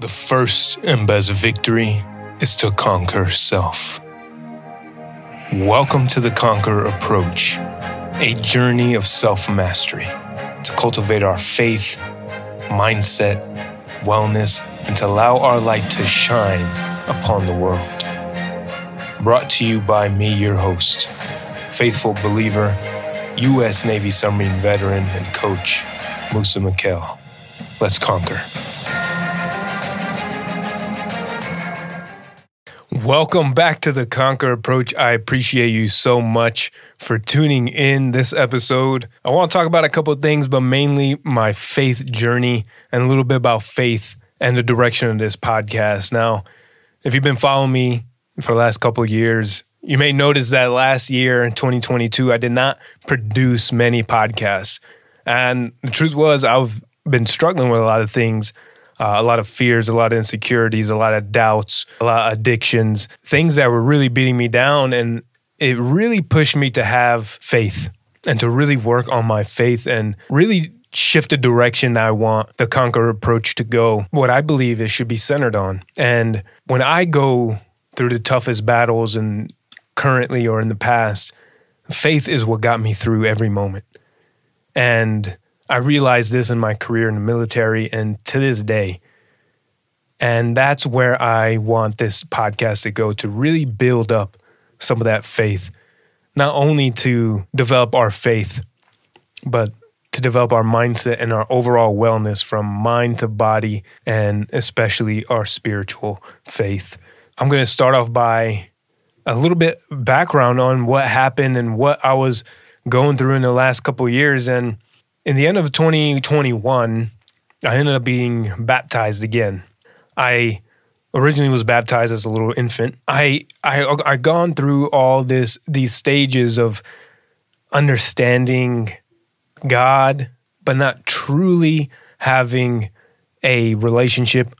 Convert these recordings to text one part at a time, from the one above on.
The first and best victory is to conquer self. Welcome to the Conqueror Approach, a journey of self mastery to cultivate our faith, mindset, wellness, and to allow our light to shine upon the world. Brought to you by me, your host, faithful believer, U.S. Navy submarine veteran and coach, Moussa Mikhail. Let's conquer. Welcome back to the Conqueror Approach. I appreciate you so much for tuning in this episode. I want to talk about a couple of things, but mainly my faith journey and a little bit about faith and the direction of this podcast. Now, if you've been following me for the last couple of years, you may notice that last year in 2022, I did not produce many podcasts. And the truth was, I've been struggling with a lot of things uh, a lot of fears, a lot of insecurities, a lot of doubts, a lot of addictions, things that were really beating me down. And it really pushed me to have faith and to really work on my faith and really shift the direction that I want the Conqueror Approach to go. What I believe it should be centered on. And when I go through the toughest battles and currently or in the past, faith is what got me through every moment. And I realized this in my career in the military and to this day. And that's where I want this podcast to go to really build up some of that faith, not only to develop our faith, but to develop our mindset and our overall wellness from mind to body and especially our spiritual faith. I'm going to start off by a little bit background on what happened and what I was going through in the last couple years and in the end of 2021, I ended up being baptized again. I originally was baptized as a little infant. I I I gone through all this these stages of understanding God, but not truly having a relationship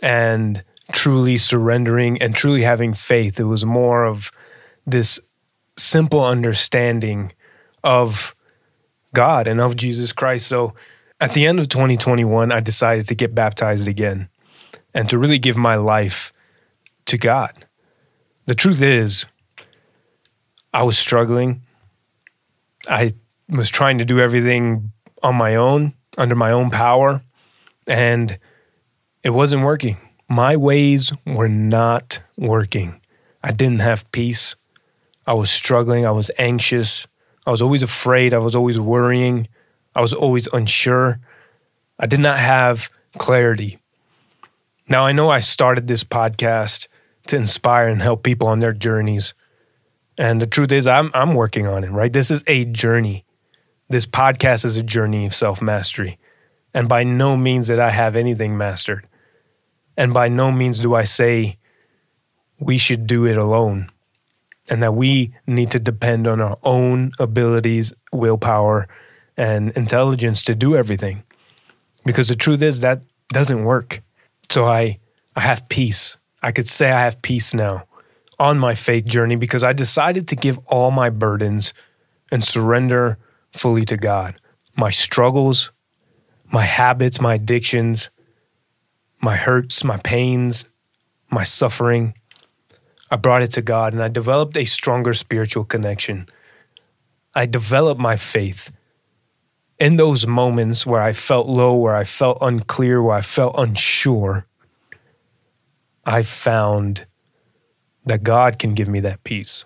and truly surrendering and truly having faith. It was more of this simple understanding of God and of Jesus Christ. So at the end of 2021, I decided to get baptized again and to really give my life to God. The truth is, I was struggling. I was trying to do everything on my own, under my own power, and it wasn't working. My ways were not working. I didn't have peace. I was struggling. I was anxious. I was always afraid. I was always worrying. I was always unsure. I did not have clarity. Now, I know I started this podcast to inspire and help people on their journeys. And the truth is, I'm, I'm working on it, right? This is a journey. This podcast is a journey of self mastery. And by no means did I have anything mastered. And by no means do I say we should do it alone and that we need to depend on our own abilities, willpower, and intelligence to do everything. Because the truth is that doesn't work. So I I have peace. I could say I have peace now on my faith journey because I decided to give all my burdens and surrender fully to God. My struggles, my habits, my addictions, my hurts, my pains, my suffering, I brought it to God and I developed a stronger spiritual connection. I developed my faith in those moments where I felt low, where I felt unclear, where I felt unsure. I found that God can give me that peace.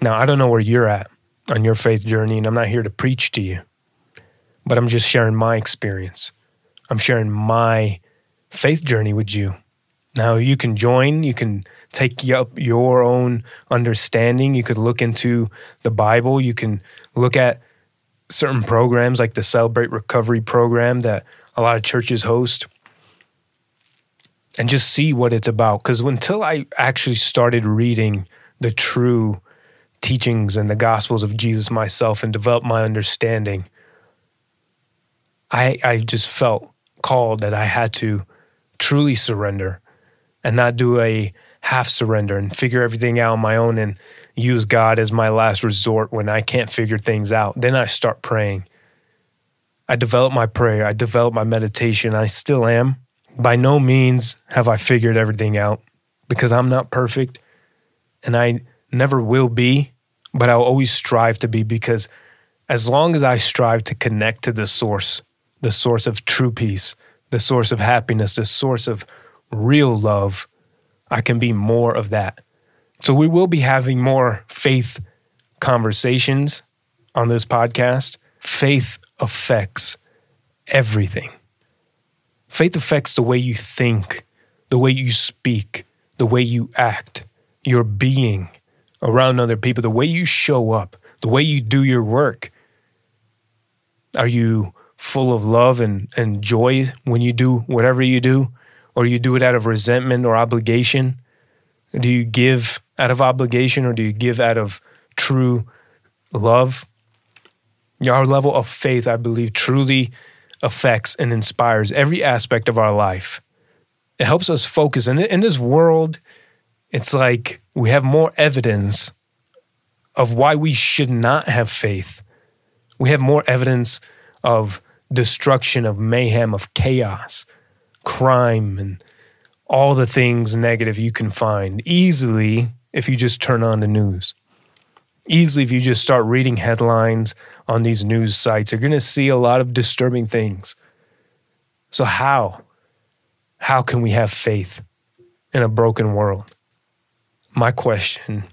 Now, I don't know where you're at on your faith journey, and I'm not here to preach to you, but I'm just sharing my experience. I'm sharing my faith journey with you. Now, you can join, you can take up your own understanding. You could look into the Bible. You can look at certain programs like the Celebrate Recovery program that a lot of churches host and just see what it's about. Because until I actually started reading the true teachings and the gospels of Jesus myself and developed my understanding, I, I just felt called that I had to truly surrender and not do a half surrender and figure everything out on my own and use God as my last resort when I can't figure things out. Then I start praying. I develop my prayer, I develop my meditation. I still am By no means have I figured everything out because I'm not perfect and I never will be, but I'll always strive to be because as long as I strive to connect to the source, the source of true peace, the source of happiness, the source of real love, I can be more of that. So we will be having more faith conversations on this podcast. Faith affects everything. Faith affects the way you think, the way you speak, the way you act, your being around other people, the way you show up, the way you do your work. Are you full of love and, and joy when you do whatever you do? Or you do it out of resentment or obligation? Do you give out of obligation or do you give out of true love? Our level of faith, I believe, truly affects and inspires every aspect of our life. It helps us focus. And in this world, it's like we have more evidence of why we should not have faith. We have more evidence of destruction, of mayhem, of chaos, crime, and all the things negative you can find easily if you just turn on the news. Easily, if you just start reading headlines on these news sites, you're going to see a lot of disturbing things. So, how? How can we have faith in a broken world? My question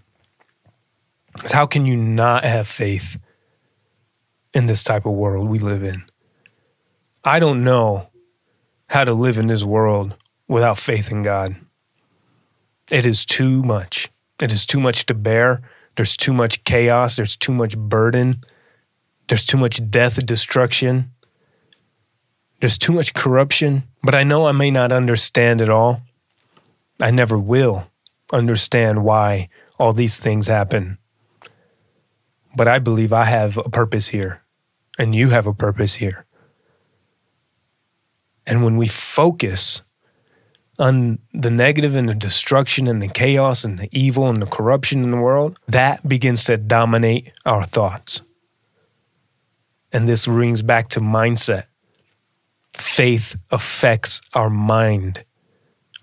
is how can you not have faith in this type of world we live in? I don't know how to live in this world without faith in God. It is too much. It is too much to bear. There's too much chaos. There's too much burden. There's too much death destruction. There's too much corruption. But I know I may not understand it all. I never will understand why all these things happen. But I believe I have a purpose here, and you have a purpose here. And when we focus on the negative and the destruction and the chaos and the evil and the corruption in the world, that begins to dominate our thoughts. And this rings back to mindset. Faith affects our mind,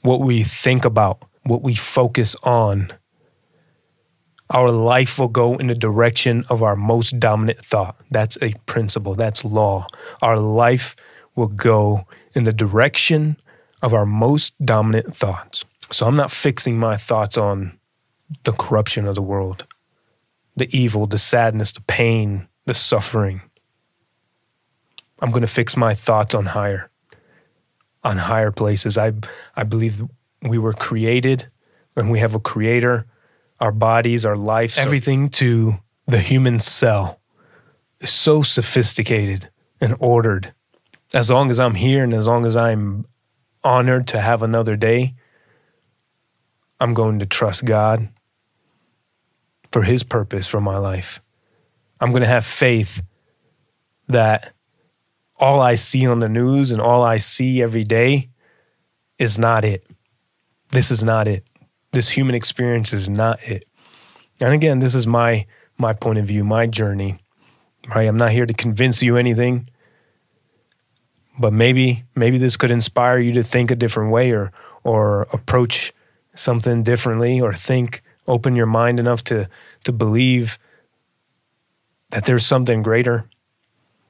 what we think about, what we focus on. Our life will go in the direction of our most dominant thought. That's a principle, that's law. Our life will go in the direction of our most dominant thoughts. So I'm not fixing my thoughts on the corruption of the world, the evil, the sadness, the pain, the suffering. I'm going to fix my thoughts on higher, on higher places. I, I believe we were created and we have a creator, our bodies, our life, everything to the human cell is so sophisticated and ordered. As long as I'm here and as long as I'm honored to have another day, I'm going to trust God for His purpose for my life. I'm going to have faith that all I see on the news and all I see every day is not it. This is not it. This human experience is not it. And again, this is my my point of view, my journey. Right? I'm not here to convince you anything but maybe maybe this could inspire you to think a different way or or approach something differently or think open your mind enough to to believe that there's something greater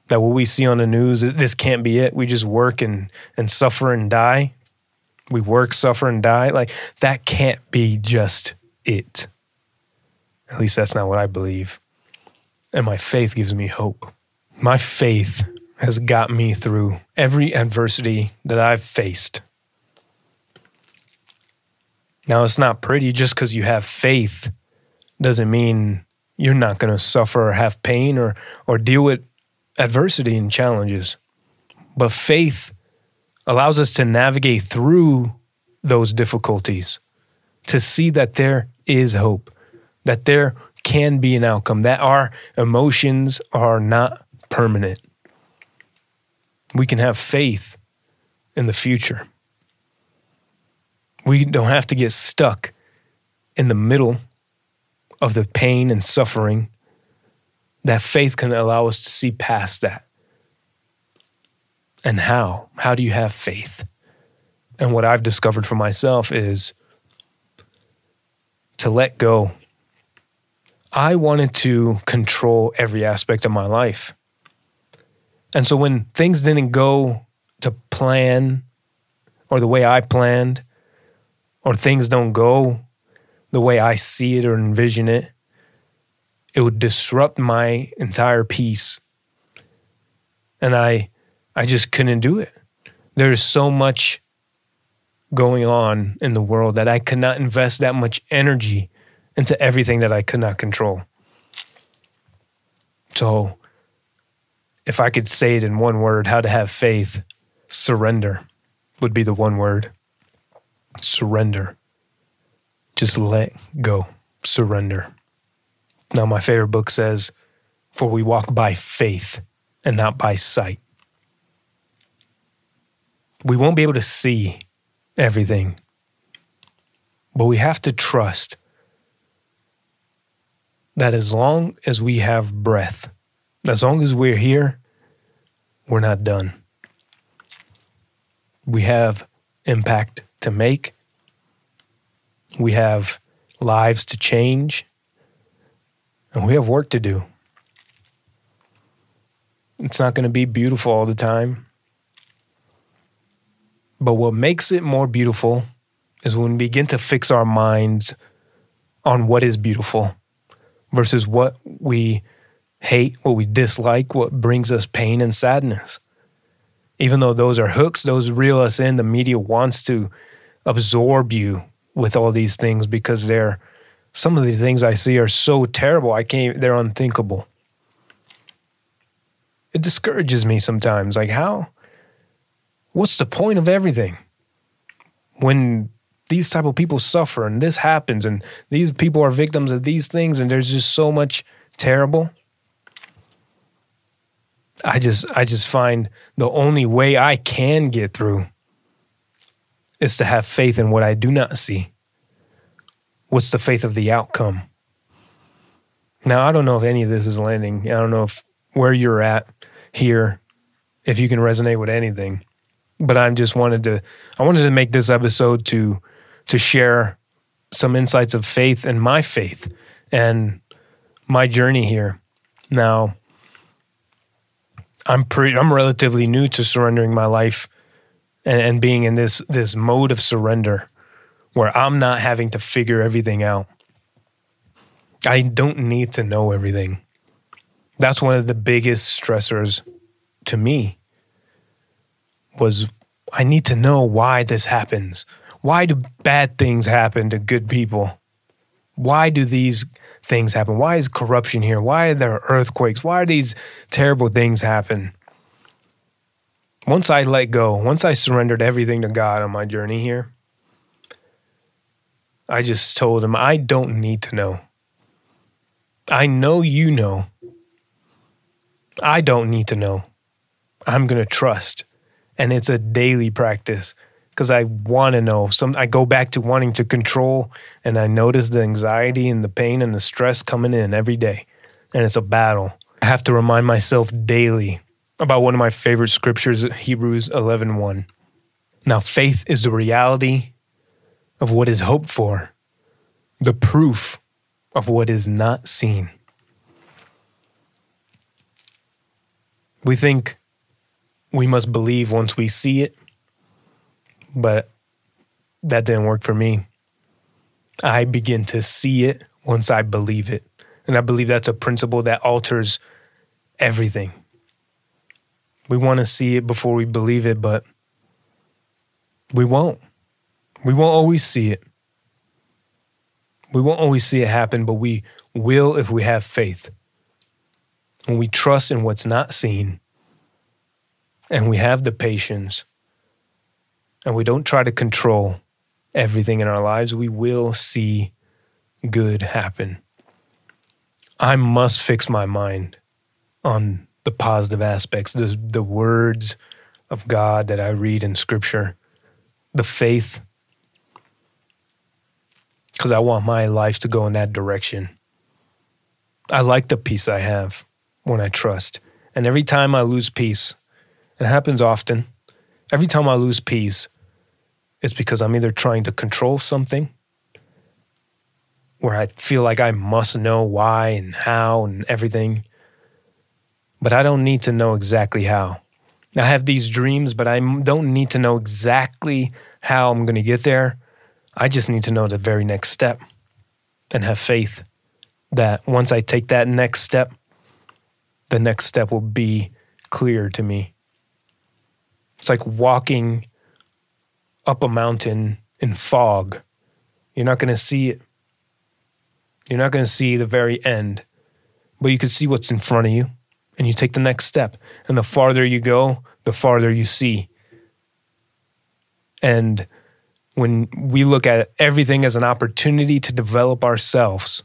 that what we see on the news this can't be it. We just work and and suffer and die. We work suffer and die. Like that can't be just it. At least that's not what i believe. And my faith gives me hope. My faith has got me through every adversity that I've faced. Now, it's not pretty just because you have faith doesn't mean you're not going to suffer or have pain or, or deal with adversity and challenges. But faith allows us to navigate through those difficulties, to see that there is hope, that there can be an outcome, that our emotions are not permanent we can have faith in the future. We don't have to get stuck in the middle of the pain and suffering. That faith can allow us to see past that. And how? How do you have faith? and what I've discovered for myself is to let go. I wanted to control every aspect of my life. And so when things didn't go to plan or the way I planned, or things don't go the way I see it or envision it, it would disrupt my entire peace. And I I just couldn't do it. There's so much going on in the world that I could not invest that much energy into everything that I could not control. So, if I could say it in one word, how to have faith, surrender would be the one word. Surrender. Just let go. Surrender. Now, my favorite book says, For we walk by faith and not by sight. We won't be able to see everything. But we have to trust that as long as we have breath, as long as we're here, we're not done. We have impact to make, we have lives to change, and we have work to do. It's not going to be beautiful all the time. But what makes it more beautiful is when we begin to fix our minds on what is beautiful versus what we hate, what we dislike, what brings us pain and sadness. Even though those are hooks, those reel us in, the media wants to absorb you with all these things because they're some of these things I see are so terrible. I can't, they're unthinkable. It discourages me sometimes. Like, how? what's the point of everything when these type of people suffer and this happens and these people are victims of these things and there's just so much terrible i just i just find the only way i can get through is to have faith in what i do not see. What's the faith of the outcome? Now i don't know if any of this is landing. I don't know if where you're at here if you can resonate with anything. But I just wanted to I wanted to make this episode to to share some insights of faith and my faith and my journey here. Now, I'm pretty I'm relatively new to surrendering my life and, and being in this this mode of surrender where I'm not having to figure everything out. I don't need to know everything. That's one of the biggest stressors to me was I need to know why this happens. Why do bad things happen to good people? Why do these things happen? Why is corruption here? Why are there earthquakes? Why are these terrible things happen? Once I let go, once I surrendered everything to God on my journey here, I just told him, I don't need to know. I know you know. I don't need to know. I'm going to trust and it's a daily practice because I want to know. Some I go back to wanting to control, and I notice the anxiety and the pain and the stress coming in every day, and it's a battle. I have to remind myself daily about one of my favorite scriptures, Hebrews 11:1. 1. Now, faith is the reality of what is hoped for, the proof of what is not seen. We think we must believe once we see it. But that didn't work for me. I begin to see it once I believe it. And I believe that's a principle that alters everything. We want to see it before we believe it, but we won't. We won't always see it. We won't always see it happen, but we will if we have faith. When we trust in what's not seen, and we have the patience and we don't try to control everything in our lives, we will see good happen. I must fix my mind on the positive aspects, the, the words of God that I read in scripture, the faith, because I want my life to go in that direction. I like the peace I have when I trust. And every time I lose peace, it happens often. Every time I lose peace, it's because I'm either trying to control something where I feel like I must know why and how and everything, but I don't need to know exactly how. I have these dreams, but I don't need to know exactly how I'm going to get there. I just need to know the very next step and have faith that once I take that next step, the next step will be clear to me. It's like walking up a mountain in fog. You're not going to see it. You're not going to see the very end, but you can see what's in front of you and you take the next step. And the farther you go, the farther you see. And when we look at everything as an opportunity to develop ourselves,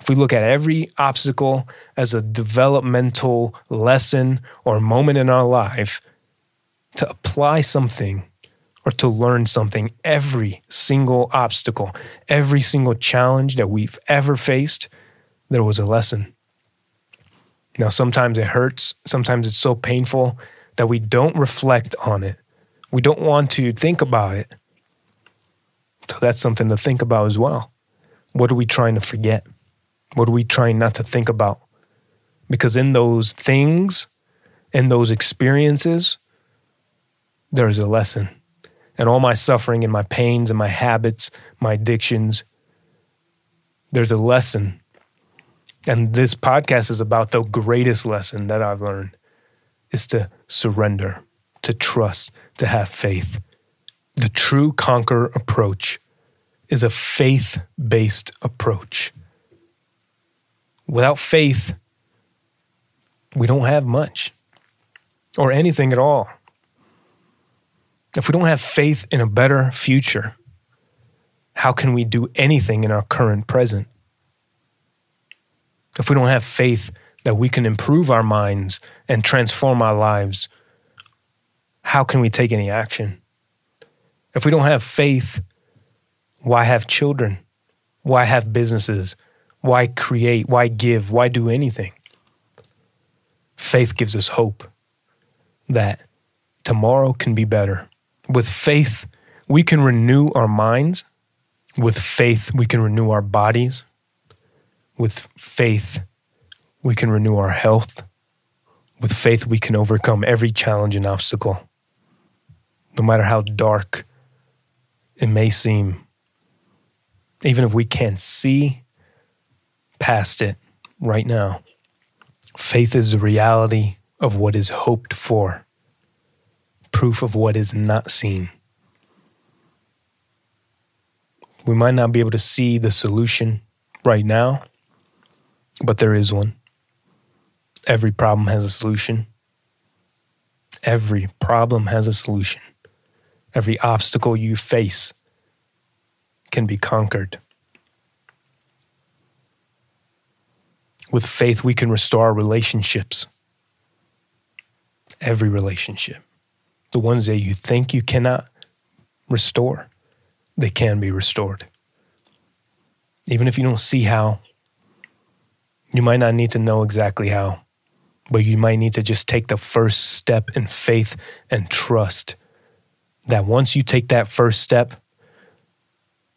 if we look at every obstacle as a developmental lesson or moment in our life to apply something or to learn something, every single obstacle, every single challenge that we've ever faced, there was a lesson. Now, sometimes it hurts, sometimes it's so painful that we don't reflect on it. We don't want to think about it. So that's something to think about as well. What are we trying to forget? What are we trying not to think about? Because in those things, in those experiences, there is a lesson. And all my suffering and my pains and my habits, my addictions, there's a lesson. And this podcast is about the greatest lesson that I've learned is to surrender, to trust, to have faith. The true conquer approach is a faith based approach. Without faith, we don't have much or anything at all. If we don't have faith in a better future, how can we do anything in our current present? If we don't have faith that we can improve our minds and transform our lives, how can we take any action? If we don't have faith, why have children? Why have businesses? Why create? Why give? Why do anything? Faith gives us hope that tomorrow can be better. With faith, we can renew our minds. With faith, we can renew our bodies. With faith, we can renew our health. With faith, we can overcome every challenge and obstacle, no matter how dark it may seem even if we can't see past it right now. Faith is the reality of what is hoped for, proof of what is not seen. We might not be able to see the solution right now, but there is one. Every problem has a solution. Every problem has a solution. Every obstacle you face can be conquered. With faith, we can restore our relationships. Every relationship. The ones that you think you cannot restore, they can be restored. Even if you don't see how, you might not need to know exactly how, but you might need to just take the first step in faith and trust that once you take that first step,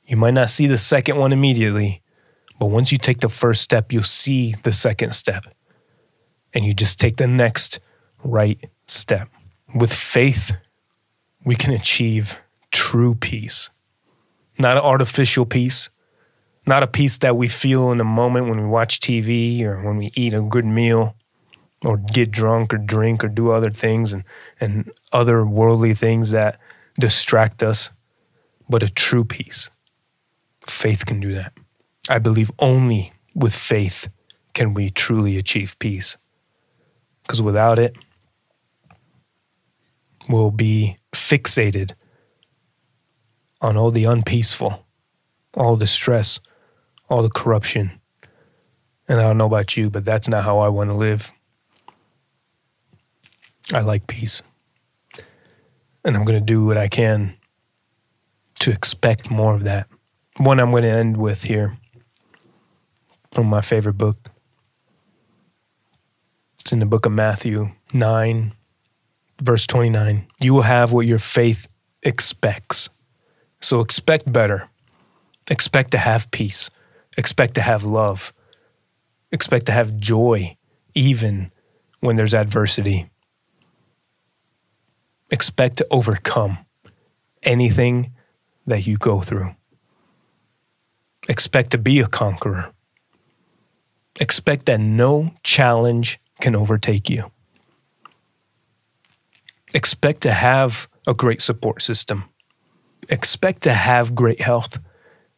you might not see the second one immediately, but once you take the first step, you'll see the second step. And you just take the next right step. With faith, we can achieve true peace, not an artificial peace, not a peace that we feel in a moment when we watch TV or when we eat a good meal or get drunk or drink or do other things and, and other worldly things that distract us, but a true peace Faith can do that. I believe only with faith can we truly achieve peace. Because without it, we'll be fixated on all the unpeaceful, all the stress, all the corruption. And I don't know about you, but that's not how I want to live. I like peace. And I'm going to do what I can to expect more of that one I'm going to end with here from my favorite book. It's in the book of Matthew 9, verse 29. You will have what your faith expects, So expect better. Expect to have peace. Expect to have love. Expect to have joy, even when there's adversity. Expect to overcome anything that you go through. Expect to be a conqueror. Expect that no challenge can overtake you. Expect to have a great support system. Expect to have great health.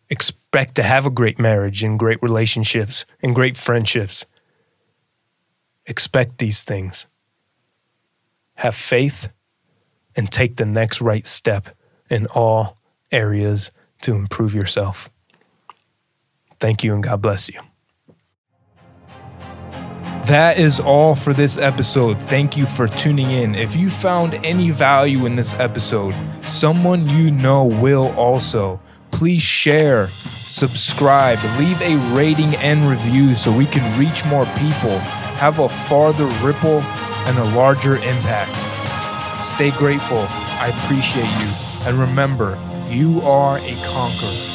Expect to have a great marriage and great relationships and great friendships. Expect these things. Have faith and take the next right step in all areas to improve yourself. Thank you and God bless you. That is all for this episode. Thank you for tuning in. If you found any value in this episode, someone you know will also. Please share, subscribe, leave a rating and review so we can reach more people, have a farther ripple, and a larger impact. Stay grateful. I appreciate you. And remember, you are a conqueror.